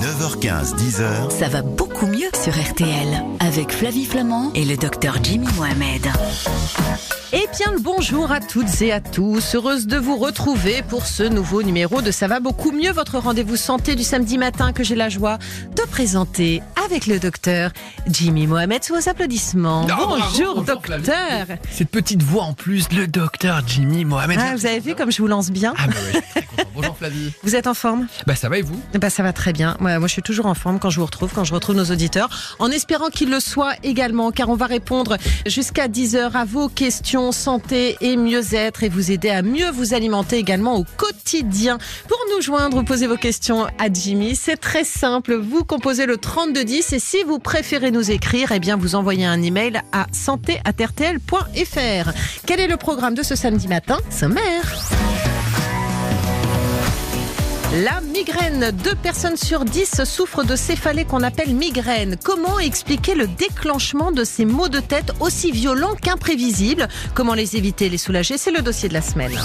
No. 9h15, 10h, Ça va beaucoup mieux sur RTL avec Flavie Flamand et le docteur Jimmy Mohamed. Eh bien, le bonjour à toutes et à tous. Heureuse de vous retrouver pour ce nouveau numéro de Ça va beaucoup mieux, votre rendez-vous santé du samedi matin que j'ai la joie de présenter avec le docteur Jimmy Mohamed sous vos applaudissements. Ah, bravo, bonjour, bonjour, docteur. Cette petite voix en plus, le docteur Jimmy Mohamed. Ah, vous avez vu comme je vous lance bien Ah bah ouais, je suis très content. Bonjour Flavie. Vous êtes en forme? Bah ça va et vous? Bah, Ça va très bien. Ouais, moi, je suis toujours en forme quand je vous retrouve, quand je retrouve nos auditeurs, en espérant qu'ils le soient également, car on va répondre jusqu'à 10h à vos questions santé et mieux-être et vous aider à mieux vous alimenter également au quotidien. Pour nous joindre, posez vos questions à Jimmy. C'est très simple. Vous composez le 3210 et si vous préférez nous écrire, eh bien, vous envoyez un email à santé@rtl.fr. Quel est le programme de ce samedi matin? Sommaire. La migraine. Deux personnes sur dix souffrent de céphalée qu'on appelle migraine. Comment expliquer le déclenchement de ces maux de tête aussi violents qu'imprévisibles? Comment les éviter, les soulager? C'est le dossier de la semaine.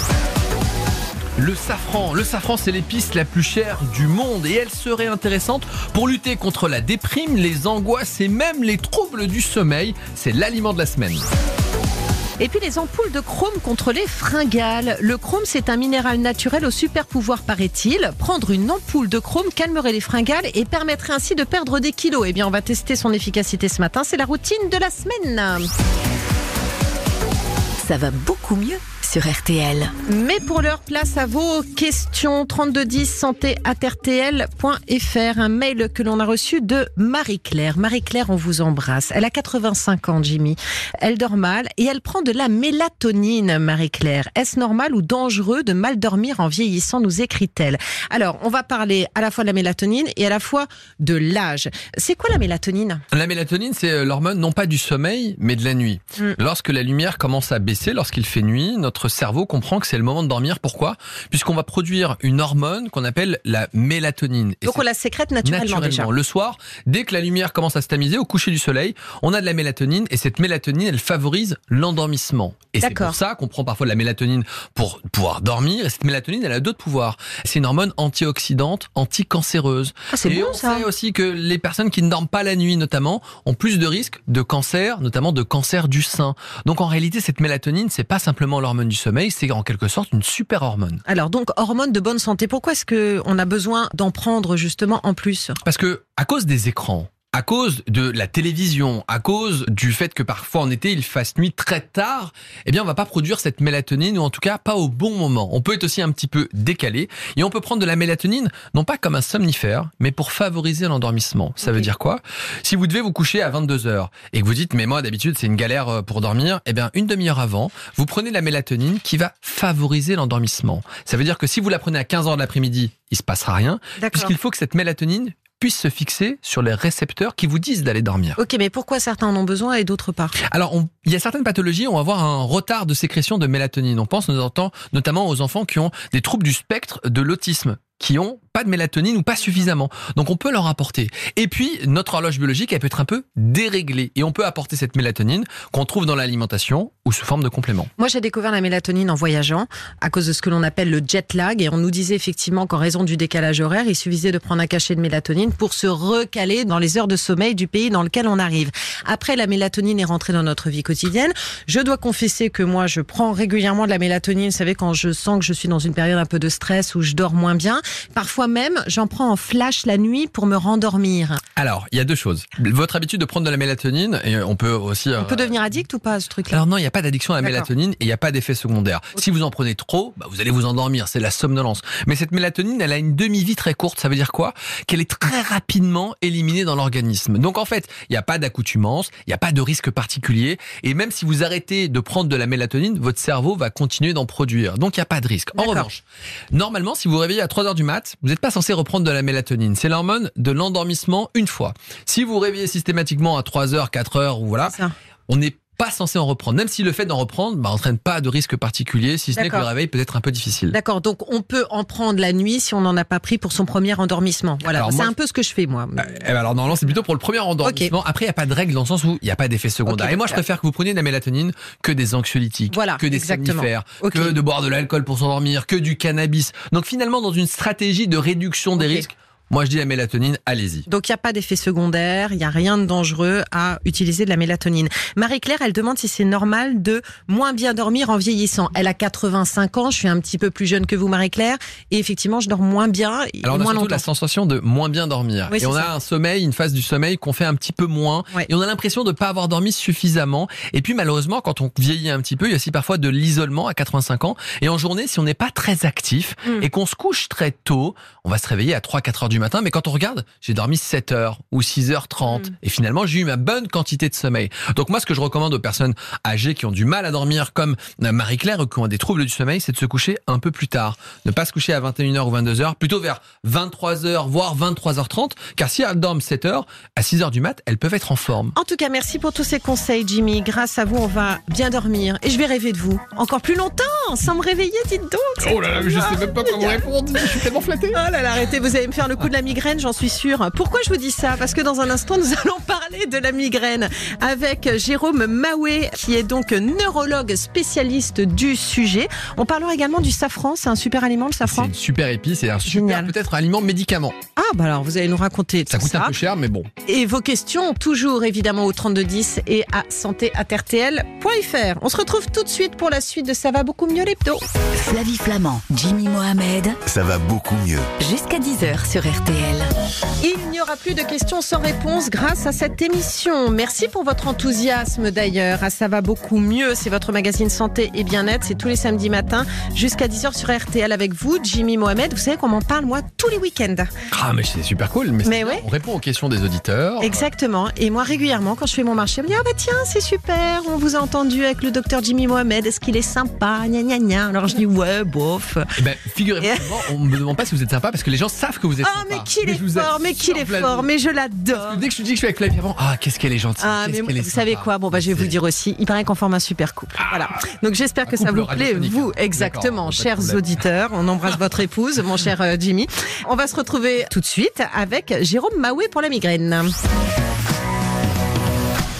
Le safran. Le safran, c'est l'épice la plus chère du monde et elle serait intéressante pour lutter contre la déprime, les angoisses et même les troubles du sommeil. C'est l'aliment de la semaine. Et puis les ampoules de chrome contre les fringales. Le chrome, c'est un minéral naturel au super pouvoir, paraît-il. Prendre une ampoule de chrome calmerait les fringales et permettrait ainsi de perdre des kilos. Eh bien, on va tester son efficacité ce matin. C'est la routine de la semaine. Ça va beaucoup mieux sur RTL. Mais pour l'heure, place à vos questions. 3210 santé rtl.fr. Un mail que l'on a reçu de Marie-Claire. Marie-Claire, on vous embrasse. Elle a 85 ans, Jimmy. Elle dort mal et elle prend de la mélatonine, Marie-Claire. Est-ce normal ou dangereux de mal dormir en vieillissant, nous écrit-elle. Alors, on va parler à la fois de la mélatonine et à la fois de l'âge. C'est quoi la mélatonine? La mélatonine, c'est euh, l'hormone non pas du sommeil, mais de la nuit. Mm. Lorsque la lumière commence à baisser, lorsqu'il fait nuit, notre cerveau comprend que c'est le moment de dormir. Pourquoi? Puisqu'on va produire une hormone qu'on appelle la mélatonine. Et Donc on la sécrète naturellement, déjà. Le soir, dès que la lumière commence à se tamiser, au coucher du soleil, on a de la mélatonine et cette mélatonine, elle favorise l'endormissement. Et c'est pour ça qu'on prend parfois de la mélatonine pour pouvoir dormir. Et cette mélatonine, elle a d'autres pouvoirs. C'est une hormone antioxydante, anticancéreuse. Ah, c'est et bon on ça. sait aussi que les personnes qui ne dorment pas la nuit, notamment, ont plus de risques de cancer, notamment de cancer du sein. Donc en réalité, cette mélatonine, c'est pas simplement l'hormone du sommeil, c'est en quelque sorte une super hormone. Alors donc hormones de bonne santé. Pourquoi est-ce que on a besoin d'en prendre justement en plus? Parce que à cause des écrans, à cause de la télévision, à cause du fait que parfois en été il fasse nuit très tard, eh bien on va pas produire cette mélatonine ou en tout cas pas au bon moment. On peut être aussi un petit peu décalé et on peut prendre de la mélatonine non pas comme un somnifère, mais pour favoriser l'endormissement. Ça veut dire quoi? Si vous devez vous coucher à 22 heures et que vous dites mais moi d'habitude c'est une galère euh, pour dormir, eh bien une demi-heure avant, vous prenez la mélatonine qui va favoriser l'endormissement. Ça veut dire que si vous la prenez à 15 heures de l'après-midi, il se passera rien puisqu'il faut que cette mélatonine puisse se fixer sur les récepteurs qui vous disent d'aller dormir. Ok, mais pourquoi certains en ont besoin et d'autres pas? Alors, on- il y a certaines pathologies où on va avoir un retard de sécrétion de mélatonine. On pense notamment aux enfants qui ont des troubles du spectre de l'autisme qui ont pas de mélatonine ou pas suffisamment. Donc on peut leur apporter. Et puis notre horloge biologique elle peut être un peu déréglée et on peut apporter cette mélatonine qu'on trouve dans l'alimentation ou sous forme de complément. Moi, j'ai découvert la mélatonine en voyageant à cause de ce que l'on appelle le jet lag et on nous disait effectivement qu'en raison du décalage horaire, il suffisait de prendre un cachet de mélatonine pour se recaler dans les heures de sommeil du pays dans lequel on arrive. Après, la mélatonine est rentrée dans notre vie quotidienne. Je dois confesser que moi, je prends régulièrement de la mélatonine. Vous savez, quand je sens que je suis dans une période un peu de stress ou je dors moins bien. Parfois même, j'en prends en flash la nuit pour me rendormir. Alors, il y a deux choses. Votre habitude de prendre de la mélatonine et on peut aussi On peut devenir addict ou pas à ce truc-là? Alors non, il n'y a pas d'addiction à la mélatonine et il n'y a pas d'effet secondaire. Si vous en prenez trop, bah, vous allez vous endormir, c'est la somnolence. Mais cette mélatonine, elle a une demi-vie très courte, ça veut dire quoi? Qu'elle est très rapidement éliminée dans l'organisme. Donc en fait, il n'y a pas d'accoutumance, il n'y a pas de risque particulier et même si vous arrêtez de prendre de la mélatonine, votre cerveau va continuer d'en produire. Donc il n'y a pas de risque. En revanche, normalement, si vous vous réveillez à 3 heures du mat, vous n'êtes pas censé reprendre de la mélatonine. C'est l'hormone de l'endormissement une fois. Si vous réveillez systématiquement à 3 heures, 4 heures ou voilà, on n'est pas censé en reprendre. Même si le fait d'en reprendre bah, entraîne pas de risque particulier, si ce n'est que le réveil peut être un peu difficile. D'accord, donc on peut en prendre la nuit si on n'en a pas pris pour son premier endormissement. Voilà, c'est un peu ce que je fais moi. Eh ben alors normalement c'est plutôt pour le premier endormissement. Après il n'y a pas de règle dans le sens où il n'y a pas d'effet secondaire. Et moi je préfère que vous preniez de la mélatonine que des anxiolytiques, Voilà, que des somnifères, que de boire de l'alcool pour s'endormir, que du cannabis. Donc finalement dans une stratégie de réduction des risques, moi je dis la mélatonine, allez-y. Donc il n'y a pas d'effet secondaire, il n'y a rien de dangereux à utiliser de la mélatonine. Marie-Claire, elle demande si c'est normal de moins bien dormir en vieillissant. Elle a 85 ans, je suis un petit peu plus jeune que vous Marie-Claire, et effectivement je dors moins bien et Alors on a moins surtout longtemps. la sensation de moins bien dormir. Oui, et on a un sommeil, une phase du sommeil qu'on fait un petit peu moins. Ouais. Et on a l'impression de pas avoir dormi suffisamment. Et puis malheureusement, quand on vieillit un petit peu, il y a aussi parfois de l'isolement à 85 ans. Et en journée, si on n'est pas très actif Mm. et qu'on se couche très tôt, on va se réveiller à 3-4 heures du matin. Mais quand on regarde, j'ai dormi 7 heures ou 6h30. Mm. Et finalement, j'ai eu ma bonne quantité de sommeil. Donc moi, ce que je recommande aux personnes âgées qui ont du mal à dormir, comme euh, Marie-Claire, ou qui ont des troubles du sommeil, c'est de se coucher un peu plus tard. Ne pas se coucher à 21h ou 22h, plutôt vers 23h, voire 23h30. Car si elles dorment 7 heures, à 6h du mat, elles peuvent être en forme. En tout cas, merci pour tous ces conseils, Jimmy. Grâce à vous, on va bien dormir et je vais rêver de vous encore plus longtemps, sans me réveiller, dites donc. Oh là là, je sais même pas comment répondre. Je suis tellement flatté. Oh là là, arrêtez, vous allez me faire le coup de la migraine, j'en suis sûre. Pourquoi je vous dis ça? Parce que dans un instant, nous allons parler de la migraine avec Jérôme Maoué, qui est donc neurologue spécialiste du sujet. On parlera également du safran, c'est un super aliment le C'est safran. une super épice et un super Génial. peut-être aliment médicament. Ah bah alors, vous allez nous raconter Ça tout coûte ça. un peu cher, mais bon. Et vos questions, toujours évidemment au 3210 et à santé@rtl.fr. On se retrouve tout de suite pour la suite de Ça va beaucoup mieux l'hebdo. Flavie Flamand, Jimmy Mohamed, Ça va beaucoup mieux. jusqu'à 10h sur RTL. Il n'y aura plus de questions sans réponse grâce à cette émission. Merci pour votre enthousiasme d'ailleurs. Ah, ça va beaucoup mieux. C'est votre magazine santé et bien-être. C'est tous les samedis matins jusqu'à 10h sur RTL avec vous, Jimmy Mohamed. Vous savez qu'on m'en parle moi tous les week-ends. Ah, mais c'est super cool. Mais, Mais ouais. On répond aux questions des auditeurs. Exactement. Et moi, régulièrement, quand je fais mon marché, je me dis, ah bah tiens, c'est super, on vous a entendu avec le docteur Jimmy Mohamed, est-ce qu'il est sympa, gna gna gna. Alors je dis, ouais, bof. Eh ben, figurez-vous, on me demande pas si vous êtes sympa parce que les gens savent que vous êtes Oh, sympa. mais qu'il est fort, mais qu'il est fort, mais je l'adore. Dès que je te dis que je suis avec Flavie avant, ah, qu'est-ce qu'elle est gentille. Ah, mais vous savez quoi? Bon, bah, je vais vous C'est- dire aussi, il paraît qu'on forme un super couple. Voilà. Donc, j'espère que ça vous plaît, vous, exactement, chers auditeurs. On embrasse votre épouse, mon cher euh, Jimmy. On va se retrouver tout de suite avec Jérôme Maoué pour la migraine.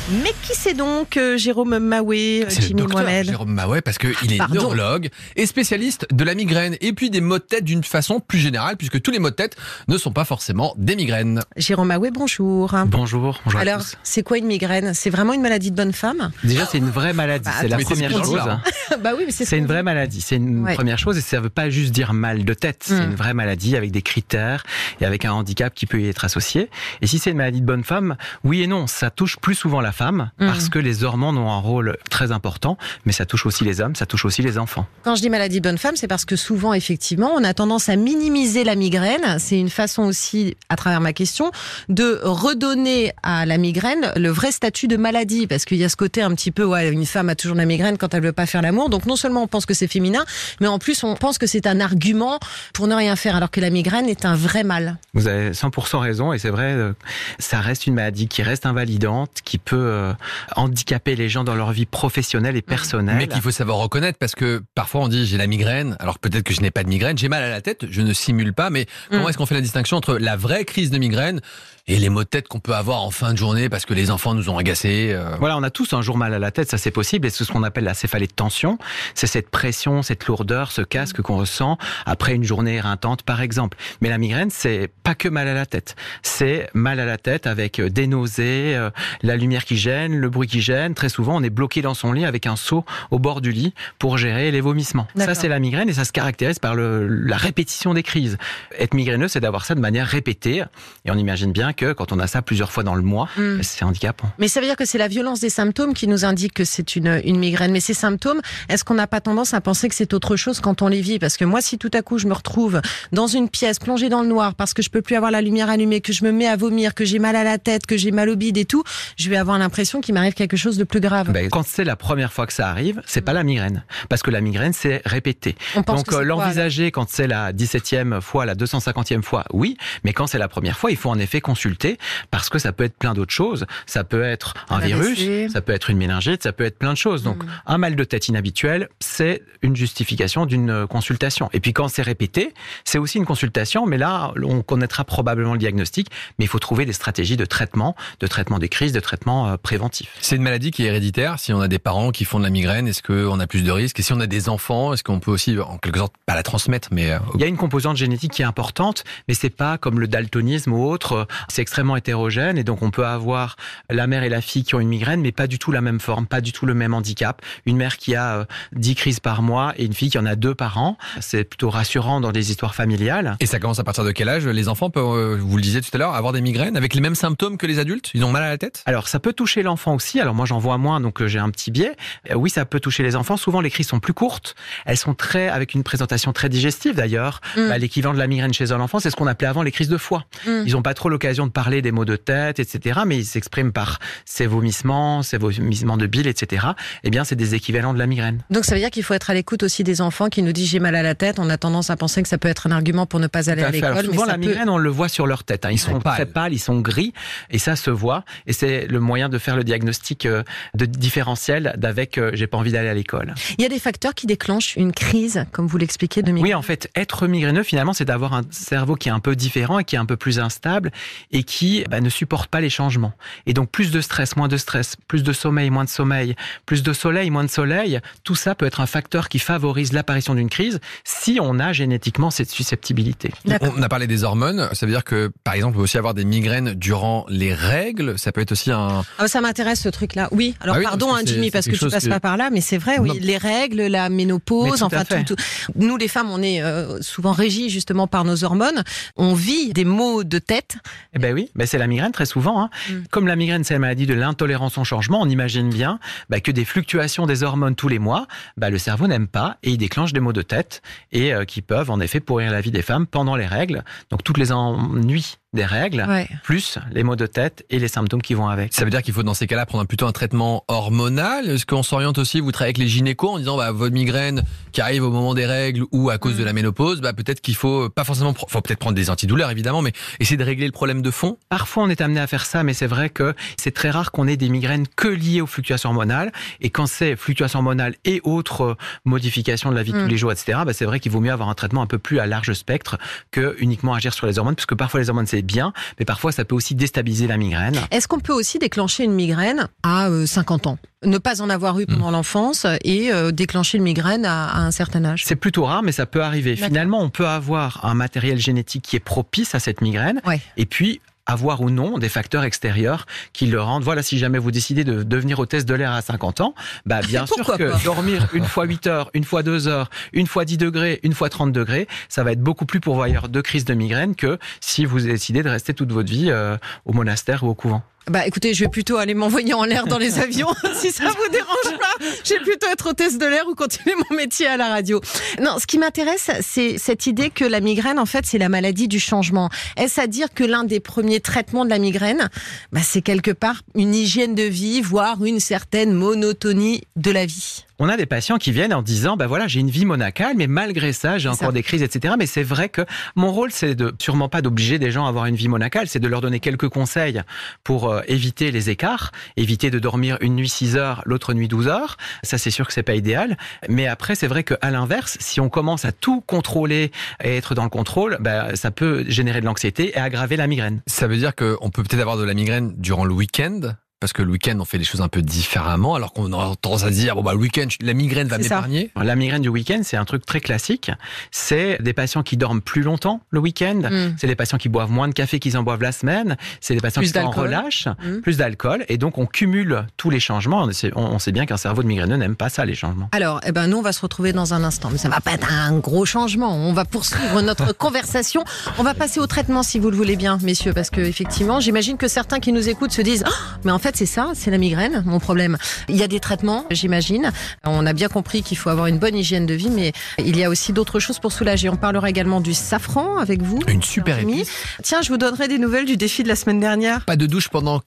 Mais qui c'est donc euh, Jérôme Maoué, euh, C'est le Jimmy docteur Mohamed Jérôme Maouet parce qu'il est Pardon. neurologue et spécialiste de la migraine et puis des maux de tête d'une façon plus générale puisque tous les maux de tête ne sont pas forcément des migraines. Jérôme Maoué, bonjour. Bonjour, bonjour Alors, c'est quoi une migraine? C'est vraiment une maladie de bonne femme? Déjà, c'est une vraie maladie. Bah, c'est la ce première chose. là. Bah oui, mais c'est ce C'est une vraie maladie. C'est une Ouais. première chose et ça veut pas juste dire mal de tête. C'est Mm. une vraie maladie avec des critères et avec un handicap qui peut y être associé. Et si c'est une maladie de bonne femme, oui et non, ça touche plus souvent la femme Mm. parce que les hormones ont un rôle très important, mais ça touche aussi les hommes, ça touche aussi les enfants. Quand je dis maladie bonne femme, c'est parce que souvent, effectivement, on a tendance à minimiser la migraine. C'est une façon aussi, à travers ma question, de redonner à la migraine le vrai statut de maladie. Parce qu'il y a ce côté un petit peu, ouais, une femme a toujours la migraine quand elle veut pas faire l'amour. Donc non seulement on pense que c'est féminin, mais en plus on pense que c'est un argument pour ne rien faire, alors que la migraine est un vrai mal. Vous avez 100% raison et c'est vrai, euh, ça reste une maladie qui reste invalidante, qui peut euh, handicaper les gens dans leur vie professionnelle et personnelle. Mais qu'il faut savoir reconnaître parce que parfois on dit j'ai la migraine, alors peut-être que je n'ai pas de migraine, j'ai mal à la tête, je ne simule pas, mais comment Mm. est-ce qu'on fait la distinction entre la vraie crise de migraine et les maux de tête qu'on peut avoir en fin de journée parce que les enfants nous ont agacés euh, Voilà, on a tous un jour mal à la tête, ça c'est possible, et c'est ce qu'on appelle la céphalée de tension. C'est cette pression, cette lourdeur, ce casque qu'on ressent après une journée éreintante, par exemple. Mais la migraine, c'est pas que mal à la tête. C'est mal à la tête avec euh, des nausées, euh, la lumière qui gêne, le bruit qui gêne. Très souvent, on est bloqué dans son lit avec un seau au bord du lit pour gérer les vomissements. Ça, c'est la migraine et ça se caractérise par le, la répétition des crises. Être migraineux, c'est d'avoir ça de manière répétée. Et on imagine bien que quand on a ça plusieurs fois dans le mois, Mm. c'est handicapant. Mais ça veut dire que c'est la violence des symptômes qui nous indique que c'est une, une migraine. Mais ces symptômes, est-ce qu'on n'a pas tendance à penser que c'est autre chose quand on les vit? Parce que moi, si tout à coup je me retrouve dans une pièce plongée dans le noir parce que je peux plus avoir la lumière allumée, que je me mets à vomir, que j'ai mal à la tête, que j'ai mal au bide et tout, je vais avoir l'impression qu'il m'arrive quelque chose de plus grave. Ben, quand c'est la première fois que ça arrive, c'est pas la migraine. Parce que la migraine, c'est répété. Donc euh, l'envisager quand c'est la 17e fois, la 250e fois, oui. Mais quand c'est la première fois, il faut en effet consulter consulter parce que ça peut être plein d'autres choses. Ça peut être un, virus, ça peut être une méningite, ça peut être plein de choses. Donc, Mhm. un mal de tête inhabituel, c'est une justification d'une euh, consultation. Et puis, quand c'est répété, c'est aussi une consultation, mais là, on connaîtra probablement le diagnostic, mais il faut trouver des stratégies de traitement, de traitement des crises, de traitement euh, préventif. C'est une maladie qui est héréditaire. Si on a des parents qui font de la migraine, est-ce qu'on a plus de risques? Et si on a des enfants, est-ce qu'on peut aussi, en quelque sorte, pas la transmettre, mais euh, Il y a une composante génétique qui est importante, mais c'est pas comme le daltonisme ou autre. C'est extrêmement hétérogène et donc on peut avoir la mère et la fille qui ont une migraine, mais pas du tout la même forme, pas du tout le même handicap. Une mère qui a euh, 10 crises par mois et une fille qui en a deux par an. C'est plutôt rassurant dans des histoires familiales. Et ça commence à partir de quel âge? Les enfants peuvent, euh, vous le disiez tout à l'heure, avoir des migraines avec les mêmes symptômes que les adultes? Ils ont mal à la tête? Alors ça peut toucher l'enfant aussi. Alors moi j'en vois moins, donc euh, j'ai un petit biais. Euh, oui, ça peut toucher les enfants. Souvent les crises sont plus courtes. Elles sont très avec une présentation très digestive d'ailleurs. Mm. Bah, L'équivalent de la migraine chez un enfant, c'est ce qu'on appelait avant les crises de foie. Mm. Ils n'ont pas trop l'occasion de parler des maux de tête, etc. Mais ils s'expriment par ces vomissements, ces vomissements de bile, etc. Eh bien, c'est des équivalents de la migraine. Donc ça veut dire qu'il faut être à l'écoute aussi des enfants qui nous disent j'ai mal à la tête. On a tendance à penser que ça peut être un argument pour ne pas aller à l'école. souvent, la peut- migraine, on le voit sur leur tête. hein. Ils sont pâles. très pâles, ils sont gris, et ça se voit. Et c'est le moyen de faire le diagnostic euh, de différentiel d'avec euh, j'ai pas envie d'aller à l'école. Il y a des facteurs qui déclenchent une crise, comme vous l'expliquez, de migraine. Oui, en fait, être migraineux, finalement, c'est d'avoir un cerveau qui est un peu différent et qui est un peu plus instable et qui bah, ne supporte pas les changements. Et donc, plus de stress, moins de stress, plus de sommeil, moins de sommeil, plus de soleil, moins de soleil, tout ça peut être un facteur qui favorise l'apparition d'une crise si on a génétiquement cette susceptibilité. On a parlé des hormones. Ça veut dire que, par exemple, on peut aussi avoir des migraines durant les règles. Ça peut être aussi un. Ah, ça m'intéresse ce truc-là. Oui. Alors Ah oui, pardon, hein, Jimmy, parce que quelque tu passes que- pas par là, mais c'est vrai. Oui, Non. les règles, la ménopause, tout enfin tout. Nous, les femmes, on est euh, souvent régies justement par nos hormones. On vit des maux de tête. Eh ben oui, ben c'est la migraine très souvent. Hein. Mm. Comme la migraine, c'est la maladie de l'intolérance au changement, on imagine bien bah, que des fluctuations des hormones tous les mois, bah, le cerveau n'aime pas et il déclenche des maux de tête et euh, qui peuvent en effet pourrir la vie des femmes pendant les règles. Donc toutes les ennuis des règles, Ouais. plus les maux de tête et les symptômes qui vont avec. Ça veut dire qu'il faut dans ces cas-là prendre un- plutôt un traitement hormonal. Est-ce qu'on s'oriente aussi, vous travaillez avec les gynécos en disant bah, votre migraine qui arrive au moment des règles ou à cause Mm. de la ménopause, bah, peut-être qu'il faut pas forcément, faut peut-être prendre des antidouleurs évidemment, mais essayer de régler le problème de fond. Parfois, on est amené à faire ça, mais c'est vrai que c'est très rare qu'on ait des migraines que liées aux fluctuations hormonales. Et quand c'est fluctuations hormonales et autres euh, modifications de la vie de Mm. tous les jours, etc., bah, c'est vrai qu'il vaut mieux avoir un traitement un peu plus à large spectre que uniquement agir sur les hormones, parce que parfois les hormones c'est bien, mais parfois ça peut aussi déstabiliser la migraine. Est-ce qu'on peut aussi déclencher une migraine à euh, 50 ans? Ne pas en avoir eu pendant l'enfance et euh, déclencher une migraine à, à un certain âge C'est plutôt rare, mais ça peut arriver. Finalement, on peut avoir un matériel génétique qui est propice à cette migraine, Ouais. et puis avoir ou non des facteurs extérieurs qui le rendent. Voilà, si jamais vous décidez de devenir hôtesse de l'air à 50 ans, bah bien sûr que pas dormir une fois 8 heures, une fois 2 heures, une fois 10 degrés, une fois 30 degrés, ça va être beaucoup plus pourvoyeur de crise de migraine que si vous décidez de rester toute votre vie euh, au monastère ou au couvent. Bah écoutez, je vais plutôt aller m'envoyer en l'air dans les avions, si ça vous dérange pas. Je vais plutôt être hôtesse de l'air ou continuer mon métier à la radio. Non, ce qui m'intéresse, c'est cette idée que la migraine, en fait, c'est la maladie du changement. Est-ce à dire que l'un des premiers traitements de la migraine, bah, c'est quelque part une hygiène de vie, voire une certaine monotonie de la vie? On a des patients qui viennent en disant, bah voilà, j'ai une vie monacale, mais malgré ça, j'ai encore ça. des crises, etc. Mais c'est vrai que mon rôle, c'est de sûrement pas d'obliger des gens à avoir une vie monacale, c'est de leur donner quelques conseils pour euh, éviter les écarts, éviter de dormir une nuit 6 heures, l'autre nuit 12 heures. Ça, c'est sûr que c'est pas idéal. Mais après, c'est vrai qu'à l'inverse, si on commence à tout contrôler et être dans le contrôle, bah, ça peut générer de l'anxiété et aggraver la migraine. Ça veut dire qu'on peut peut-être avoir de la migraine durant le week-end? Parce que le week-end, on fait les choses un peu différemment, alors qu'on a tendance à se dire, bon, bah, le week-end, la migraine va m'épargner. La migraine du week-end, c'est un truc très classique. C'est des patients qui dorment plus longtemps le week-end. Mm. C'est des patients qui boivent moins de café qu'ils en boivent la semaine. C'est des patients Plus qui sont en relâche, Mm. plus d'alcool. Et donc, on cumule tous les changements. On sait, on- on sait bien qu'un cerveau de migraineux n'aime pas ça, les changements. Alors, eh ben, nous, on va se retrouver dans un instant. Mais ça va pas être un gros changement. On va poursuivre notre conversation. On va passer au traitement, si vous le voulez bien, messieurs, parce que, effectivement, j'imagine que certains qui nous écoutent se disent, Ah, mais en fait, c'est ça, c'est la migraine, mon problème. Il y a des traitements, j'imagine. On a bien compris qu'il faut avoir une bonne hygiène de vie, mais il y a aussi d'autres choses pour soulager. On parlera également du safran avec vous. Une super épice. Tiens, je vous donnerai des nouvelles du défi de la semaine dernière. Pas de douche pendant,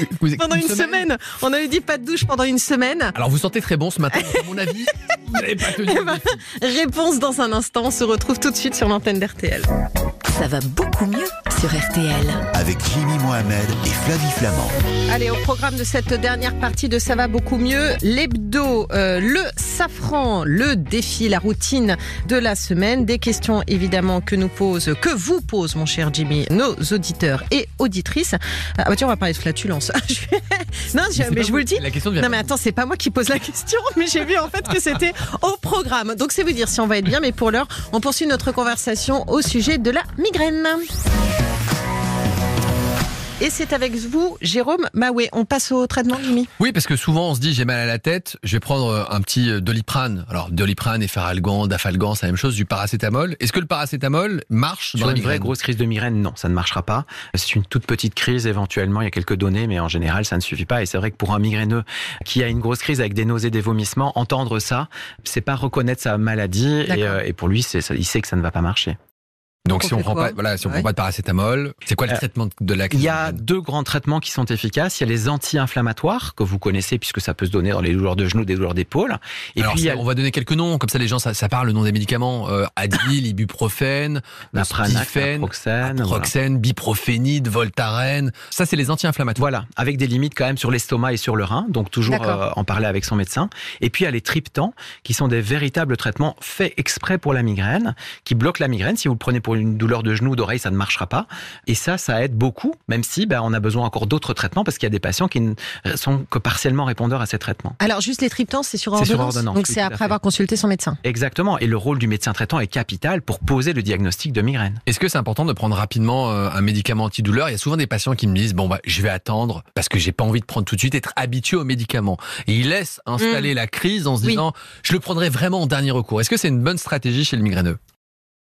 Pendant une semaine. On avait dit pas de douche pendant une semaine. Alors vous sentez très bon ce matin, à mon avis. Vous pas tenu. Eh ben, réponse dans un instant. On se retrouve tout de suite sur l'antenne d'RTL. Ça va beaucoup mieux sur RTL. Avec Jimmy Mohamed et Flavie Flamand. Allez, au programme de cette dernière partie de Ça va beaucoup mieux, l'hebdo, euh, le safran, le défi, la routine de la semaine. Des questions évidemment que nous pose, que vous pose mon cher Jimmy, nos auditeurs et auditrices. Ah bah tiens, on va parler de flatulence. non, mais, je vous le dis. La question Non mais attends, c'est pas moi qui pose la question, mais j'ai vu en fait que c'était au programme. Donc c'est vous dire si on va être bien, mais pour l'heure, on poursuit notre conversation au sujet de la migraine. Et c'est avec vous, Jérôme Maoué. On passe au traitement, Jimmy Oui, parce que souvent on se dit j'ai mal à la tête, je vais prendre euh, un petit euh, doliprane. Alors doliprane, effaralgan, dafalgan, c'est la même chose, du paracétamol. Est-ce que le paracétamol marche Sur dans la une vraie grosse crise de migraine, non, ça ne marchera pas. C'est une toute petite crise, éventuellement, il y a quelques données, mais en général, ça ne suffit pas. Et c'est vrai que pour un migraineux qui a une grosse crise avec des nausées, des vomissements, entendre ça, c'est pas reconnaître sa maladie. Et, euh, et pour lui, c'est, ça- il sait que ça ne va pas marcher. Donc on si on prend pas, voilà, si on Ouais. prend pas de paracétamol, c'est quoi le Euh, traitement de la crise Il y a deux grands traitements qui sont efficaces. Il y a les anti-inflammatoires, que vous connaissez, puisque ça peut se donner dans les douleurs de genoux, des douleurs d'épaule. Et Alors, puis, a on va donner quelques noms, comme ça les gens, ça, ça parle le nom des médicaments. Euh, Advil, ibuprofène, la Proxène, voilà. Biprophénide, Voltaren. Ça, c'est les anti-inflammatoires. Voilà, avec des limites quand même sur l'estomac et sur le rein, donc toujours euh, en parler avec son médecin. Et puis il y a les triptans, qui sont des véritables traitements faits exprès pour la migraine, qui bloquent la migraine. Si vous le prenez pour une douleur de genou, d'oreille, ça ne marchera pas. Et ça, ça aide beaucoup, même si ben, on a besoin encore d'autres traitements, parce qu'il y a des patients qui ne sont que partiellement répondeurs à ces traitements. Alors, juste les triptans, c'est sur C'est sur ordonnance. Donc, oui, c'est après avoir consulté son médecin. Exactement. Et le rôle du médecin traitant est capital pour poser le diagnostic de migraine. Est-ce que c'est important de prendre rapidement euh, un médicament antidouleur? Il y a souvent des patients qui me disent bon bah je vais attendre parce que j'ai pas envie de prendre tout de suite, être habitué aux médicaments. Et ils laissent installer la crise en se Mm. Oui. disant je le prendrai vraiment en dernier recours. Est-ce que c'est une bonne stratégie chez le migraineux?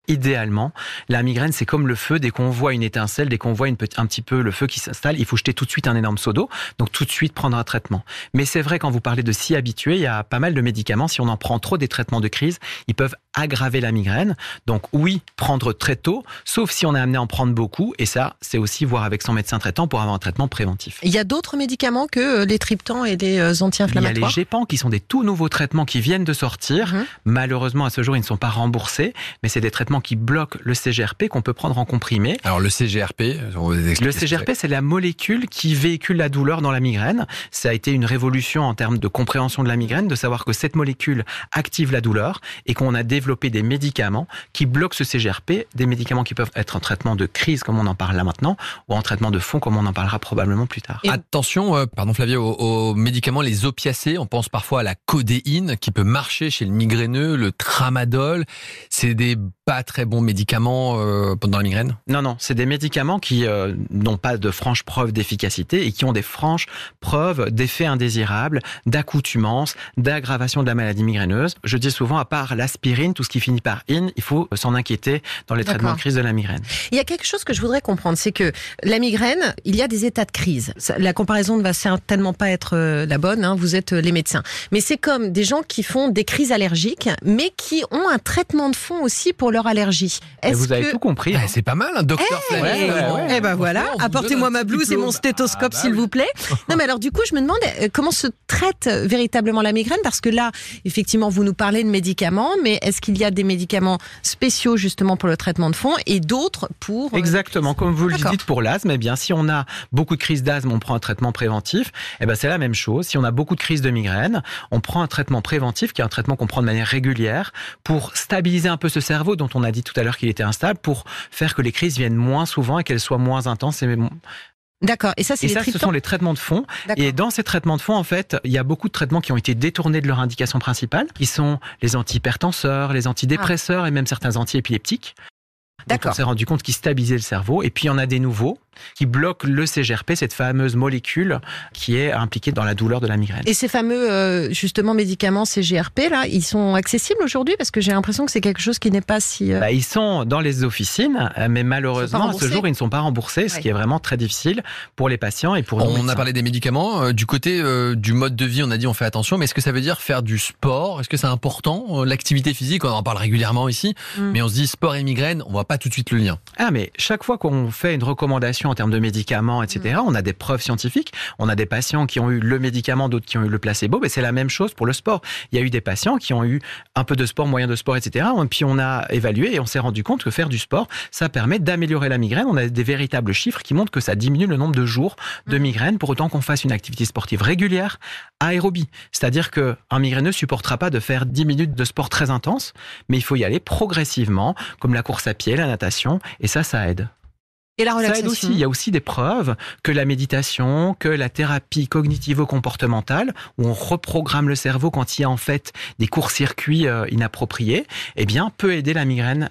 Idéalement, la migraine, c'est comme le feu. Dès qu'on voit une étincelle, dès qu'on voit un petit peu le feu qui s'installe, il faut jeter tout de suite un énorme seau d'eau. Donc tout de suite prendre un traitement. Mais c'est vrai, quand vous parlez de s'y habituer, il y a pas mal de médicaments. Si on en prend trop des traitements de crise, ils peuvent aggraver la migraine. Donc oui, prendre très tôt, sauf si on est amené à en prendre beaucoup. Et ça, c'est aussi voir avec son médecin traitant pour avoir un traitement préventif. Il y a d'autres médicaments que euh, les triptans et les euh, Il y a les anti-inflammatoires GEPAN qui sont des tout nouveaux traitements qui viennent de sortir. Mhm. Malheureusement, à ce jour, ils ne sont pas remboursés, mais c'est des traitements qui bloquent le CGRP qu'on peut prendre en comprimé. Alors le CGRP, on va vous expliquer Le CGRP, c'est la molécule qui véhicule la douleur dans la migraine. Ça a été une révolution en termes de compréhension de la migraine, de savoir que cette molécule active la douleur et qu'on a développé des médicaments qui bloquent ce CGRP, des médicaments qui peuvent être en traitement de crise, comme on en parle là maintenant, ou en traitement de fond, comme on en parlera probablement plus tard. Et- Attention, euh, pardon Flavie, aux, aux médicaments, les opiacés. On pense parfois à la codéine qui peut marcher chez le migraineux, le tramadol. C'est des pas très bons médicaments euh, pendant la migraine? Non, non, c'est des médicaments qui euh, n'ont pas de franches preuves d'efficacité et qui ont des franches preuves d'effets indésirables, d'accoutumance, d'aggravation de la maladie migraineuse. Je dis souvent, à part l'aspirine, tout ce qui finit par in, il faut s'en inquiéter dans les traitements de crise de la migraine. Il y a quelque chose que je voudrais comprendre, c'est que la migraine, il y a des états de crise. La comparaison ne va certainement pas être euh, la bonne, hein, vous êtes euh, les médecins. Mais c'est comme des gens qui font des crises allergiques, mais qui ont un traitement de fond aussi pour leur allergie. Est-ce vous avez que... tout compris. Eh, hein. c'est pas mal, un docteur Eh, ouais, ouais. Eh ben voilà, apportez-moi ma blouse et mon stéthoscope, Ah, bah s'il oui. vous plaît. Non, mais alors du coup, je me demande euh, comment se traite véritablement la migraine, parce que là, effectivement, vous nous parlez de médicaments, mais est-ce qu'il y a des médicaments spéciaux justement pour le traitement de fond et d'autres pour... euh, Exactement, comme vous le dites pour l'asthme, eh bien si on a beaucoup de crises d'asthme, on prend un traitement préventif. Eh ben c'est la même chose. Si on a beaucoup de crises de migraine, on prend un traitement préventif, qui est un traitement qu'on prend de manière régulière pour stabiliser un peu ce cerveau dont on a dit tout à l'heure qu'il était instable, pour faire que les crises viennent moins souvent et qu'elles soient moins intenses. Et, D'accord, et ça, c'est et les ça, ce sont les traitements de fond. D'accord. Et dans ces traitements de fond, en fait, il y a beaucoup de traitements qui ont été détournés de leur indication principale, qui sont les antihypertenseurs, les antidépresseurs et même certains antiépileptiques. D'accord. On s'est rendu compte qu'ils stabilisaient le cerveau. Et puis, il y en a des nouveaux qui bloquent le CGRP, cette fameuse molécule qui est impliquée dans la douleur de la migraine. Et ces fameux, euh, justement, médicaments CGRP, là, ils sont accessibles aujourd'hui? Parce que j'ai l'impression que c'est quelque chose qui n'est pas si... euh, Bah, ils sont dans les officines, euh, mais malheureusement, à ce jour, ils ne sont pas remboursés, ce Ouais. qui est vraiment très difficile pour les patients et pour nos On a parlé des médicaments. euh, du côté euh, du mode de vie, on a dit on fait attention. Mais est-ce que ça veut dire faire du sport? Est-ce que c'est important L'activité physique, on en parle régulièrement ici. Mm. Mais on se dit sport et migraine, on voit pas tout de suite le lien. Ah, mais chaque fois qu'on fait une recommandation en termes de médicaments, etc. On a des preuves scientifiques. On a des patients qui ont eu le médicament, d'autres qui ont eu le placebo. Mais c'est la même chose pour le sport. Il y a eu des patients qui ont eu un peu de sport, moyen de sport, etc. Et puis on a évalué et on s'est rendu compte que faire du sport, ça permet d'améliorer la migraine. On a des véritables chiffres qui montrent que ça diminue le nombre de jours de migraine pour autant qu'on fasse une activité sportive régulière, aérobie. C'est-à-dire que un migraineux supportera pas de faire 10 minutes de sport très intense, mais il faut y aller progressivement, comme la course à pied, la natation, et ça, ça aide. Et la Ça aide relaxation aussi. Il y a aussi des preuves que la méditation, que la thérapie cognitivo-comportementale, où on reprogramme le cerveau quand il y a en fait des courts-circuits euh, inappropriés, eh bien, peut aider la migraine.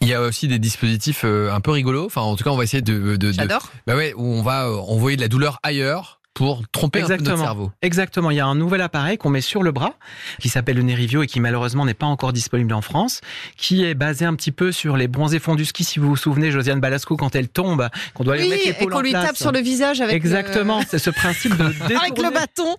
Il y a aussi des dispositifs euh, un peu rigolos. Enfin, en tout cas, on va essayer de, de, de- J'adore. bah ouais, où on va euh, envoyer de la douleur ailleurs pour tromper un peu notre Exactement. cerveau. Exactement. Il y a un nouvel appareil qu'on met sur le bras, qui s'appelle le Nerivio et qui malheureusement n'est pas encore disponible en France, qui est basé un petit peu sur les bronzés fonds du ski. Si vous vous souvenez, Josiane Balasco, quand elle tombe, qu'on doit lui Oui, mettre et l'épaule qu'on en lui place. tape sur le visage avec Exactement. C'est ce principe de le, avec le détourner- bâton.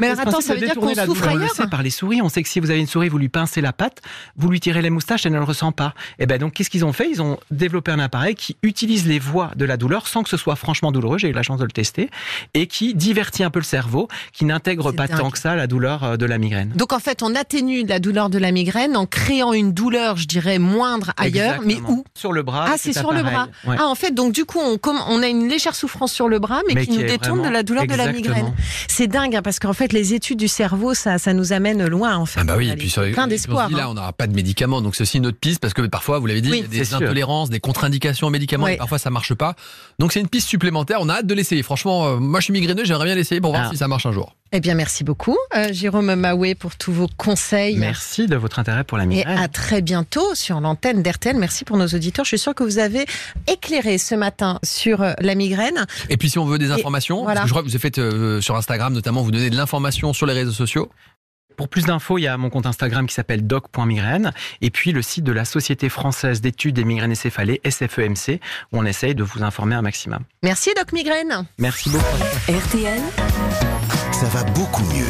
Mais alors attends, ça veut dire détourner qu'on souffre on le ailleurs sait par les souris. On sait que si vous avez une souris, vous lui pincez la patte, vous lui tirez les moustaches, elle ne le ressent pas. Et ben donc, qu'est-ce qu'ils ont fait? Ils ont développé un appareil qui utilise les voies de la douleur sans que ce soit franchement douloureux. J'ai eu la chance de le tester et qui divertit un peu le cerveau, qui n'intègre pas dingue. tant que ça la douleur euh, de la migraine. Donc en fait, on atténue la douleur de la migraine en créant une douleur, je dirais, moindre ailleurs, mais où Sur le bras. Ah, c'est sur le bras. Ouais. Ah, en fait, donc du coup, on, a une légère souffrance sur le bras, mais, Mais qui, nous détourne de la douleur de la migraine. C'est dingue, hein, parce qu'en fait, les études du cerveau, ça, ça nous amène loin, en fait. Ah bah oui, et puis sur les, plein d'espoir. dit, Là, hein. on n'aura pas de médicaments, donc c'est aussi une autre piste parce que parfois, vous l'avez dit, Oui, il y a des sûr. intolérances, des contre-indications aux médicaments, Ouais. et parfois ça marche pas. Donc c'est une piste supplémentaire. On a hâte de l'essayer. Franchement, euh, moi je suis migraineux, j'aimerais bien l'essayer pour voir Ah. si ça marche un jour. Eh bien, merci beaucoup, euh, Jérôme Maoué, pour tous vos conseils. Merci de votre intérêt pour la Et migraine. à très bientôt sur l'antenne d'RTL. Merci pour nos auditeurs. Je suis sûre que vous avez éclairé ce matin sur euh, la migraine. Et puis si on veut des informations, voilà. parce que je crois que vous avez fait euh, sur Instagram notamment, vous donnez de l'information sur les réseaux sociaux. Pour plus d'infos, il y a mon compte Instagram qui s'appelle doc.migraine et puis le site de la Société française d'études des migraines et céphalées, SFEMC, où on essaye de vous informer un maximum. Merci, Doc Migraine. Merci beaucoup. RTL, Ça va beaucoup mieux.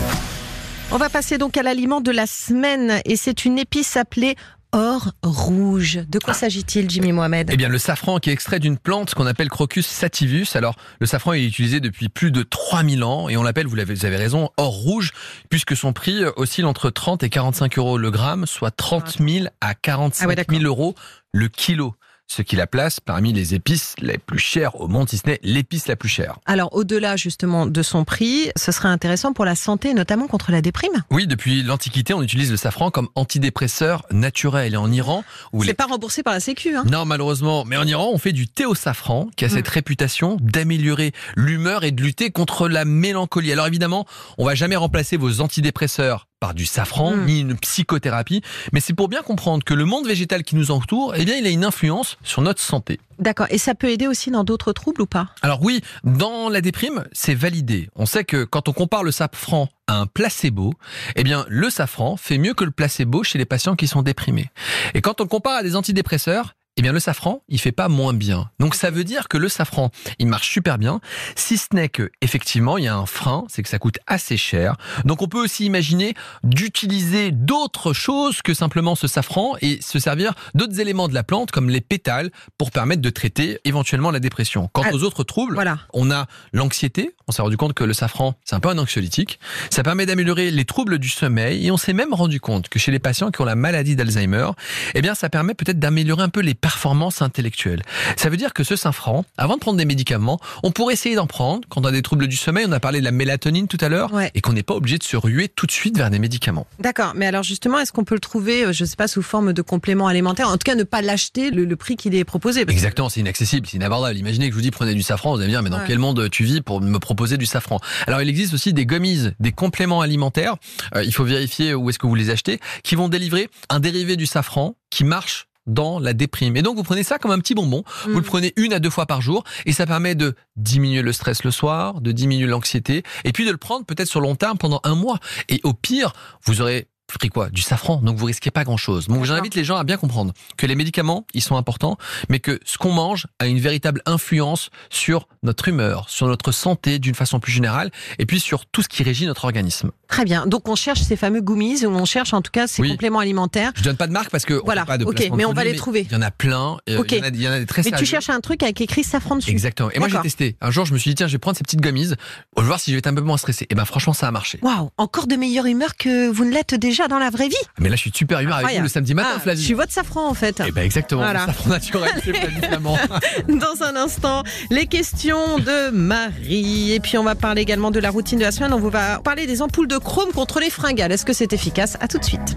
On va passer donc à l'aliment de la semaine et c'est une épice appelée or rouge. De quoi s'agit-il, Jimmy Mohamed? Eh bien, le safran qui est extrait d'une plante qu'on appelle Crocus sativus. Alors, le safran est utilisé depuis plus de 3000 ans et on l'appelle, vous, vous avez raison, or rouge, puisque son prix oscille entre 30 et 45 euros le gramme, soit 30 000 à 45 Ah ouais, 000 d'accord. euros le kilo. Ce qui la place parmi les épices les plus chères au monde, si ce n'est l'épice la plus chère. Alors, au-delà justement de son prix, ce serait intéressant pour la santé, notamment contre la déprime. Oui, depuis l'Antiquité, on utilise le safran comme antidépresseur naturel. Et en Iran, où les C'est pas remboursé par la Sécu. Hein Non, malheureusement. Mais en Iran, on fait du thé au safran, qui a cette réputation d'améliorer l'humeur et de lutter contre la mélancolie. Alors évidemment, on va jamais remplacer vos antidépresseurs par du safran, Mm. ni une psychothérapie. Mais c'est pour bien comprendre que le monde végétal qui nous entoure, eh bien, il a une influence sur notre santé. D'accord. Et ça peut aider aussi dans d'autres troubles ou pas? Alors oui, dans la déprime, c'est validé. On sait que quand on compare le safran à un placebo, eh bien, le safran fait mieux que le placebo chez les patients qui sont déprimés. Et quand on compare à des antidépresseurs, eh bien, le safran, il fait pas moins bien. Donc, ça veut dire que le safran, il marche super bien. Si ce n'est que, effectivement, il y a un frein, c'est que ça coûte assez cher. Donc, on peut aussi imaginer d'utiliser d'autres choses que simplement ce safran et se servir d'autres éléments de la plante, comme les pétales, pour permettre de traiter éventuellement la dépression. Quant Ah, aux autres troubles, Voilà. on a l'anxiété. On s'est rendu compte que le safran, c'est un peu un anxiolytique. Ça permet d'améliorer les troubles du sommeil. Et on s'est même rendu compte que chez les patients qui ont la maladie d'Alzheimer, eh bien, ça permet peut-être d'améliorer un peu les performances intellectuelles. Ça veut dire que ce safran, avant de prendre des médicaments, on pourrait essayer d'en prendre quand on a des troubles du sommeil. On a parlé de la mélatonine tout à l'heure. Ouais. Et qu'on n'est pas obligé de se ruer tout de suite vers des médicaments. D'accord. Mais alors justement, est-ce qu'on peut le trouver, euh, je sais pas, sous forme de complément alimentaire? En tout cas, ne pas l'acheter le, le prix qu'il est proposé. Exactement, c'est inaccessible, c'est inabordable. Imaginez que je vous dis prenez du safran, vous allez me dire mais dans Ouais. quel monde tu vis pour me proposer du safran? Alors il existe aussi des gummies, des compléments alimentaires, euh, il faut vérifier où est-ce que vous les achetez, qui vont délivrer un dérivé du safran qui marche dans la déprime. Et donc vous prenez ça comme un petit bonbon, vous Mm. le prenez une à deux fois par jour et ça permet de diminuer le stress le soir, de diminuer l'anxiété et puis de le prendre peut-être sur long terme pendant un mois. Et au pire, vous aurez pris quoi? Du safran, donc vous risquez pas grand-chose. Donc j'invite les gens à bien comprendre que les médicaments, ils sont importants, mais que ce qu'on mange a une véritable influence sur notre humeur, sur notre santé d'une façon plus générale, et puis sur tout ce qui régit notre organisme. Très bien. Donc on cherche ces fameux gummies ou on cherche en tout cas ces Oui. compléments alimentaires. Je donne pas de marque parce que on Voilà, fait pas de ok, mais on va les trouver. Il y en a plein. euh. Il, y en a, il y en a des très Mais tu cherches un truc avec écrit safran dessus. Exactement. Et moi j'ai testé. Un jour je me suis dit tiens je vais prendre ces petites gummies. Je vais voir si je vais être un peu moins stressé. Et ben franchement ça a marché. Waouh, encore de meilleure humeur que vous ne l'êtes déjà dans la vraie vie. Mais là je suis super humeur avec vous le samedi matin Ah, Flavie. je suis votre safran en fait. Eh ben exactement. Voilà. Safran naturel. Dans un instant, les questions de Marie. Et puis on va parler également de la routine de la semaine. On vous va parler des ampoules de chrome contre les fringales. Est-ce que c'est efficace? À tout de suite.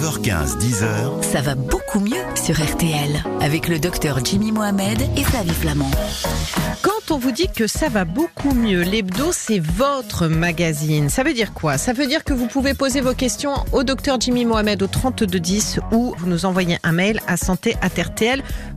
9h15, 10h, Ça va beaucoup mieux sur RTL avec le docteur Jimmy Mohamed et Flavie Flamand. Quand on vous dit que ça va beaucoup mieux, l'hebdo, c'est votre magazine. Ça veut dire quoi? Ça veut dire que vous pouvez poser vos questions au docteur Jimmy Mohamed au 3210 ou vous nous envoyez un mail à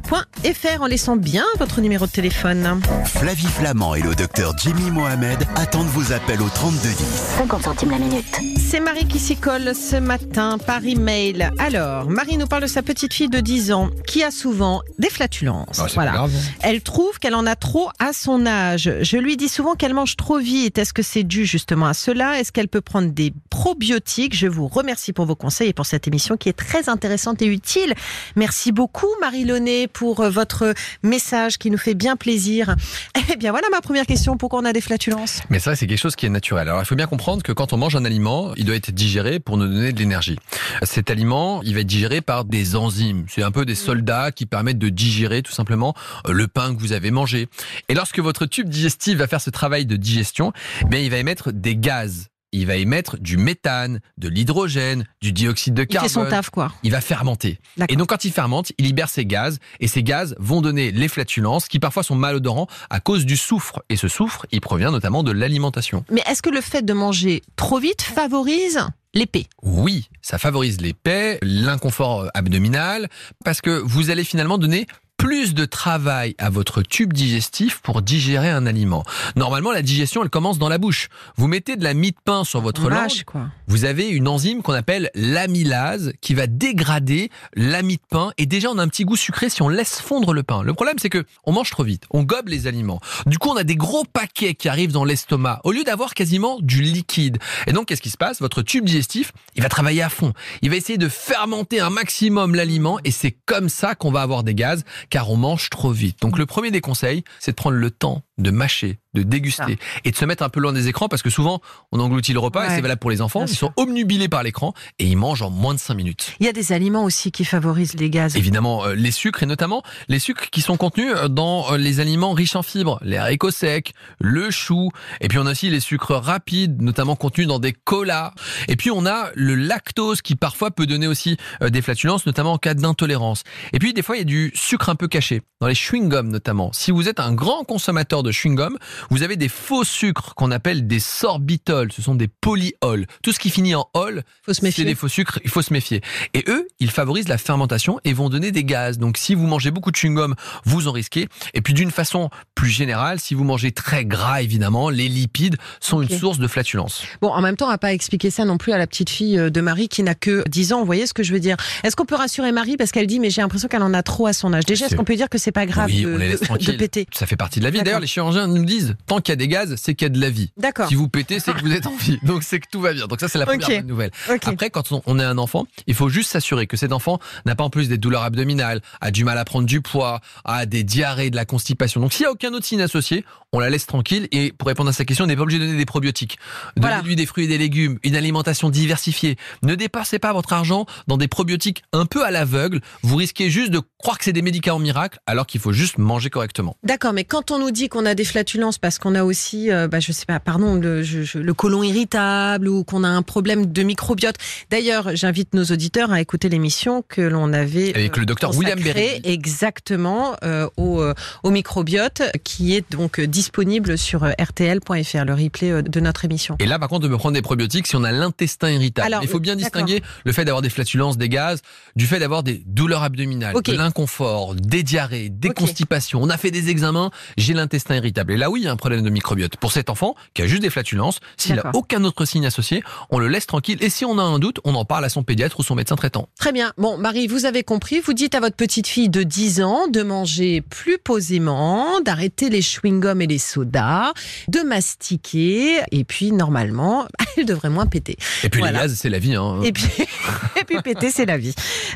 santé@rtl.fr en laissant bien votre numéro de téléphone. Flavie Flamand et le docteur Jimmy Mohamed attendent vos appels au 3210. 50 centimes la minute. C'est Marie qui s'y colle ce matin par email. Alors, Marie nous parle de sa petite fille de 10 ans qui a souvent des flatulences. Ah, voilà. grave. Elle trouve qu'elle en a trop à son âge. Je lui dis souvent qu'elle mange trop vite. Est-ce que c'est dû justement à cela? Est-ce qu'elle peut prendre des probiotiques? Je vous remercie pour vos conseils et pour cette émission qui est très intéressante et utile. Merci beaucoup Marie Launay pour euh, votre message qui nous fait bien plaisir. Eh bien voilà ma première question. Pourquoi on a des flatulences? Mais ça, c'est quelque chose qui est naturel. Alors, il faut bien comprendre que quand on mange un aliment, il doit être digéré pour nous donner de l'énergie. Cet aliment, il va être digéré par des enzymes. C'est un peu des soldats qui permettent de digérer tout simplement euh, le pain que vous avez mangé. Et lorsque votre tube digestif va faire ce travail de digestion, eh il va émettre des gaz. Il va émettre du méthane, de l'hydrogène, du dioxyde de Il fait son carbone. taf quoi. il va fermenter. Et donc quand il fermente, il libère ses gaz et ces gaz vont donner les flatulences qui parfois sont malodorants à cause du soufre. Et ce soufre, il provient notamment de l'alimentation. Mais est-ce que le fait de manger trop vite favorise l'épée? Oui, ça favorise paix, l'inconfort abdominal, parce que vous allez finalement donner plus de travail à votre tube digestif pour digérer un aliment. Normalement, la digestion, elle commence dans la bouche. Vous mettez de la mie de pain sur votre langue, Vache, quoi. vous avez une enzyme qu'on appelle l'amylase qui va dégrader la mie de pain et déjà on a un petit goût sucré si on laisse fondre le pain. Le problème c'est que on mange trop vite, on gobe les aliments. Du coup on a des gros paquets qui arrivent dans l'estomac au lieu d'avoir quasiment du liquide. Et donc qu'est-ce qui se passe? Votre tube digestif, il va travailler à fond. Il va essayer de fermenter un maximum l'aliment et c'est comme ça qu'on va avoir des gaz car on mange trop vite. Donc le premier des conseils, c'est de prendre le temps de mâcher, de déguster et de se mettre un peu loin des écrans parce que souvent on engloutit le repas et c'est valable pour les enfants. bien Ils sûr. sont obnubilés par l'écran et ils mangent en moins de 5 minutes. Il y a des aliments aussi qui favorisent les gaz. Évidemment, euh, les sucres et notamment les sucres qui sont contenus euh, dans euh, les aliments riches en fibres, les haricots secs, le chou, et puis on a aussi les sucres rapides, notamment contenus dans des colas. Et puis on a le lactose qui parfois peut donner aussi des flatulences, notamment en cas d'intolérance. Et puis des fois il y a du sucre un peu caché, dans les chewing-gums notamment. Si vous êtes un grand consommateur de chewing-gum, vous avez des faux sucres qu'on appelle des sorbitols, ce sont des polyols. Tout ce qui finit en ol, c'est des faux sucres, il faut se méfier. Et eux, ils favorisent la fermentation et vont donner des gaz. Donc si vous mangez beaucoup de chewing-gum, vous en risquez. Et puis d'une façon plus générale, si vous mangez très gras, évidemment, les lipides sont une source de flatulence. Bon, en même temps, on va pas expliquer ça non plus à la petite fille euh, de Marie qui n'a que 10 ans. Vous voyez ce que je veux dire? Est-ce qu'on peut rassurer Marie parce qu'elle dit mais j'ai l'impression qu'elle en a trop à son âge? Déjà, est-ce qu'on peut dire que c'est pas grave oui, de, on les laisse de- péter? Ça fait partie de la vie. D'ailleurs, les chirurgiens nous disent, tant qu'il y a des gaz, c'est qu'il y a de la vie. D'accord. Si vous pétez, c'est que vous êtes en vie. Donc c'est que tout va bien. Donc ça, c'est la première bonne nouvelle. Après, quand on- on est un enfant, il faut juste s'assurer que cet enfant n'a pas en plus des douleurs abdominales, a du mal à prendre du poids, a des diarrhées, de la constipation. Donc s'il n'y a aucun autre signe associé, on la laisse tranquille. Et pour répondre à sa question, on n'est pas obligé de donner des probiotiques. Voilà. Donnez-lui des fruits et des légumes, une alimentation diversifiée. Ne dépassez pas votre argent dans des probiotiques un peu à l'aveugle. Vous risquez juste de croire que c'est des médicaments miracles, alors qu'il faut juste manger correctement. D'accord, mais quand on nous dit qu'on a des flatulences parce qu'on a aussi, euh, bah, je sais pas, pardon, le, je- je- le côlon irritable ou qu'on a un problème de microbiote. D'ailleurs, j'invite nos auditeurs à écouter l'émission que l'on avait Avec euh, le docteur William Berry. exactement euh, au, euh, au microbiote. Qui est donc euh, disponible sur euh, rtl.fr, le replay euh, de notre émission. Et là, par contre, de me prendre des probiotiques si on a l'intestin irritable. Alors, Il faut bien distinguer le fait d'avoir des flatulences, des gaz, du fait d'avoir des douleurs abdominales, de l'inconfort, des diarrhées, des constipations. On a fait des examens, j'ai l'intestin irritable. Et là, oui, il y a un problème de microbiote. Pour cet enfant qui a juste des flatulences, s'il n'a aucun autre signe associé, on le laisse tranquille. Et si on a un doute, on en parle à son pédiatre ou son médecin traitant. Très bien. Bon, Marie, vous avez compris. Vous dites à votre petite fille de 10 ans de manger plus posément, d'arrêter les chewing-gums et les sodas, de mastiquer. Et puis, normalement, elle devrait moins péter. Et puis Voilà. les gaz, c'est la vie. Hein. Et puis, et puis péter, c'est la vie.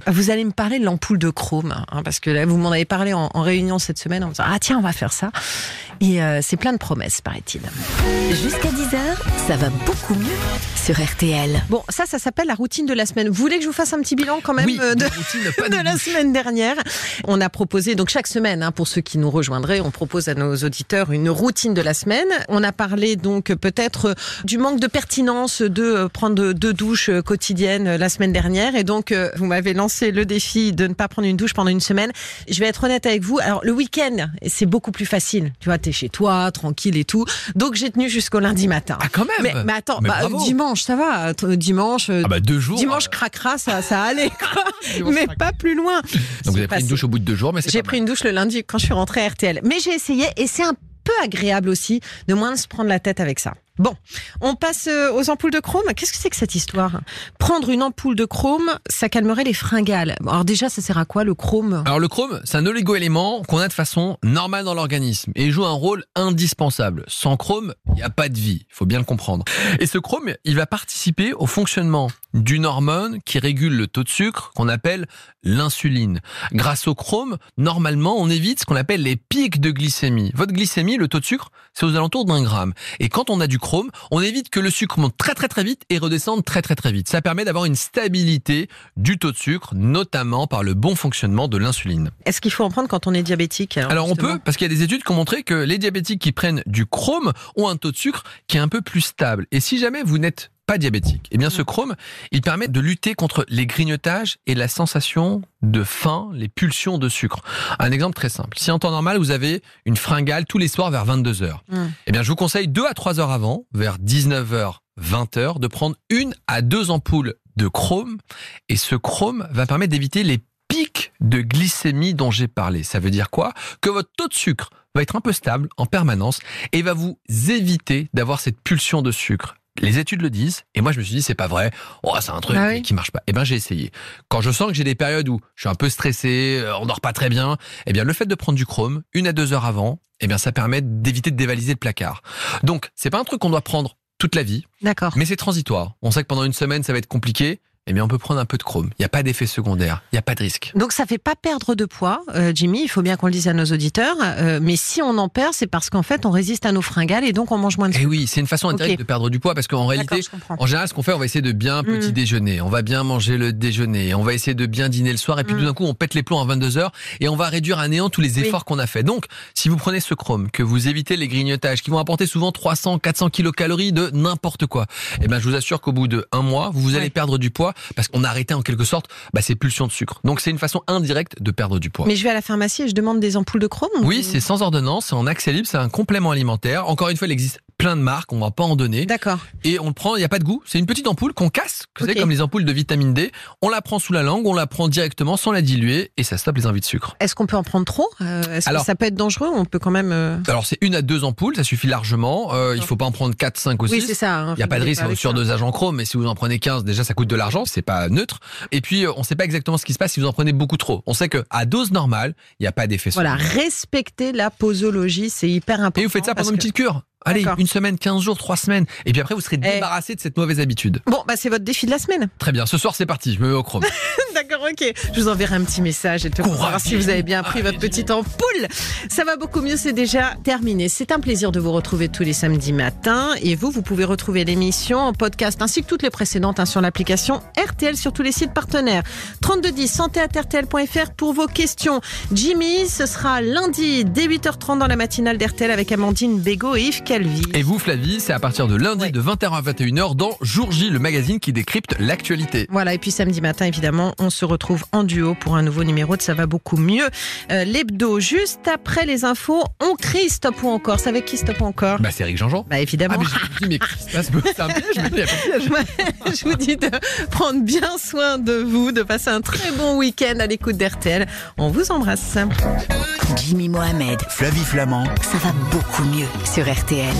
Vous allez me parler de l'ampoule de chrome, hein, parce que là, vous m'en avez parlé en, en réunion cette semaine en me disant ah tiens, on va faire ça. Et euh, c'est plein de promesses, paraît-il. Jusqu'à 10h, ça va beaucoup mieux sur RTL. Bon, ça, ça s'appelle la routine de la semaine. Vous voulez que je vous fasse un petit bilan quand même oui, euh, de, une routine, pas de de la semaine dernière? On a proposé, donc chaque semaine, hein, pour ceux qui nous rejoindraient, on propose à nos auditeurs une routine de la semaine. On a parlé donc peut-être euh, du manque de pertinence de euh, prendre deux douches euh, quotidiennes euh, la semaine dernière. Et donc, euh, vous m'avez lancé le défi de ne pas prendre une douche pendant une semaine. Je vais être honnête avec vous. Alors, le week-end, c'est beaucoup plus facile. Tu vois, t'es chez toi, tranquille et tout. Donc, j'ai tenu jusqu'au lundi matin. Ah, quand même Mais, mais attends, Mais bah, dimanche, ça va. Dimanche, euh, Ah bah deux jours. dimanche craquera, ça, ça allait, quoi. Mais pas plus loin. Donc vous avez pris passé. une douche au bout de deux jours, mais c'est J'ai pris une douche le lundi quand je suis rentrée à RTL. Mais j'ai essayé et c'est un peu agréable aussi de moins se prendre la tête avec ça. Bon, on passe euh, aux ampoules de chrome. Qu'est-ce que c'est que cette histoire? Prendre une ampoule de chrome, ça calmerait les fringales. Alors déjà, ça sert à quoi le chrome? Alors le chrome, c'est un oligo-élément qu'on a de façon normale dans l'organisme et joue un rôle indispensable. Sans chrome, il n'y a pas de vie, il faut bien le comprendre. Et ce chrome, il va participer au fonctionnement d'une hormone qui régule le taux de sucre qu'on appelle l'insuline. Grâce au chrome, normalement, on évite ce qu'on appelle les pics de glycémie. Votre glycémie, le taux de sucre, c'est aux alentours d'un gramme. Et quand on a du chrome, on évite que le sucre monte très très très vite et redescende très très très vite. Ça permet d'avoir une stabilité du taux de sucre, notamment par le bon fonctionnement de l'insuline. Est-ce qu'il faut en prendre quand on est diabétique Alors on justement peut, parce qu'il y a des études qui ont montré que les diabétiques qui prennent du chrome ont un taux de sucre qui est un peu plus stable. Et si jamais vous n'êtes pas diabétique, eh bien ce chrome, il permet de lutter contre les grignotages et la sensation de faim, les pulsions de sucre. Un exemple très simple. Si en temps normal, vous avez une fringale tous les soirs vers 22 heures, Mm. eh bien je vous conseille 2 à 3 heures avant, vers 19h, 20h, de prendre une à deux ampoules de chrome. Et ce chrome va permettre d'éviter les pics de glycémie dont j'ai parlé. Ça veut dire quoi? Que votre taux de sucre va être un peu stable en permanence et va vous éviter d'avoir cette pulsion de sucre. Les études le disent, et moi je me suis dit c'est pas vrai, oh c'est un truc Ah oui qui marche pas. Eh ben j'ai essayé. Quand je sens que j'ai des périodes où je suis un peu stressé, euh, on dort pas très bien, eh bien le fait de prendre du chrome une à deux heures avant, eh bien ça permet d'éviter de dévaliser le placard. Donc c'est pas un truc qu'on doit prendre toute la vie, D'accord. mais c'est transitoire. On sait que pendant une semaine ça va être compliqué, eh bien on peut prendre un peu de chrome. Il n'y a pas d'effet secondaire, il n'y a pas de risque. Donc ça fait pas perdre de poids, euh, Jimmy. Il faut bien qu'on le dise à nos auditeurs. Euh, mais si on en perd, c'est parce qu'en fait on résiste à nos fringales et donc on mange moins de Eh sucre. oui, c'est une façon indirecte Ok. de perdre du poids parce qu'en réalité. En général, ce qu'on fait, on va essayer de bien petit Mm. déjeuner, on va bien manger le déjeuner, on va essayer de bien dîner le soir, et puis Mm. tout d'un coup, on pète les plombs à 22 heures et on va réduire à néant tous les Oui. efforts qu'on a fait. Donc, si vous prenez ce chrome, que vous évitez les grignotages, qui vont apporter souvent 300, 400 kilocalories de n'importe quoi, eh ben, je vous assure qu'au bout de un mois, vous, vous allez Ouais. perdre du poids parce qu'on a arrêté en quelque sorte bah, ces pulsions de sucre. Donc, c'est une façon indirecte de perdre du poids. Mais je vais à la pharmacie et je demande des ampoules de chrome. Oui, ou- c'est sans ordonnance, c'est en accès libre, c'est un complément alimentaire. Encore une fois, il existe plein de marques, on va pas en donner. D'accord. Et on le prend, il n'y a pas de goût. C'est une petite ampoule qu'on casse, vous savez, Ok. comme les ampoules de vitamine D. On la prend sous la langue, on la prend directement sans la diluer et ça stoppe les envies de sucre. Est-ce qu'on peut en prendre trop? Euh, Est-ce Alors- que ça peut être dangereux? On peut quand même. euh, Alors c'est une à deux ampoules, ça suffit largement. Euh, il faut pas en prendre 4, 5 ou 6. Oui, c'est ça. hein, Il n'y a pas de risque sur ça. dosage en chrome, mais si vous en prenez 15, déjà ça coûte de l'argent, c'est pas neutre. Et puis euh, on ne sait pas exactement ce qui se passe si vous en prenez beaucoup trop. On sait que à dose normale, il n'y a pas d'effet Voilà, respecter la posologie, c'est hyper important. Et vous faites ça pendant une que- petite cure. Allez, une semaine, 15 jours, 3 semaines. Et puis après, vous serez Eh. débarrassé de cette mauvaise habitude. Bon, bah c'est votre défi de la semaine. Très bien, ce soir c'est parti, je me mets au chrome. Ok. Je vous enverrai un petit message et te pour savoir si vous avez bien pris votre petite ampoule. Ça va beaucoup mieux, c'est déjà terminé. C'est un plaisir de vous retrouver tous les samedis matins. Et vous, vous pouvez retrouver l'émission en podcast ainsi que toutes les précédentes hein, sur l'application RTL sur tous les sites partenaires. 3210 santé@rtl.fr pour vos questions. Jimmy, ce sera lundi dès 8h30 dans la matinale d'RTL avec Amandine Bégaud et Yves Calvi. Et vous, Flavie, c'est à partir de lundi Ouais. de 20h à 21h dans Jour J, le magazine qui décrypte l'actualité. Voilà, et puis samedi matin, évidemment, on se retrouve en duo pour un nouveau numéro de Ça va beaucoup mieux. Euh, L'hebdo, juste après les infos, on crie stop ou encore. C'est avec qui stop ou encore Bah, c'est Eric Jean-Jean. Bah évidemment. Ah, mais j'ai dit, mais Christophe, c'est un piège, mais il y a pas de piège. Ouais, je vous dis de prendre bien soin de vous, de passer un très bon week-end à l'écoute d'RTL. On vous embrasse. Jimmy Mohamed, Flavie Flamand. ça va beaucoup mieux sur RTL.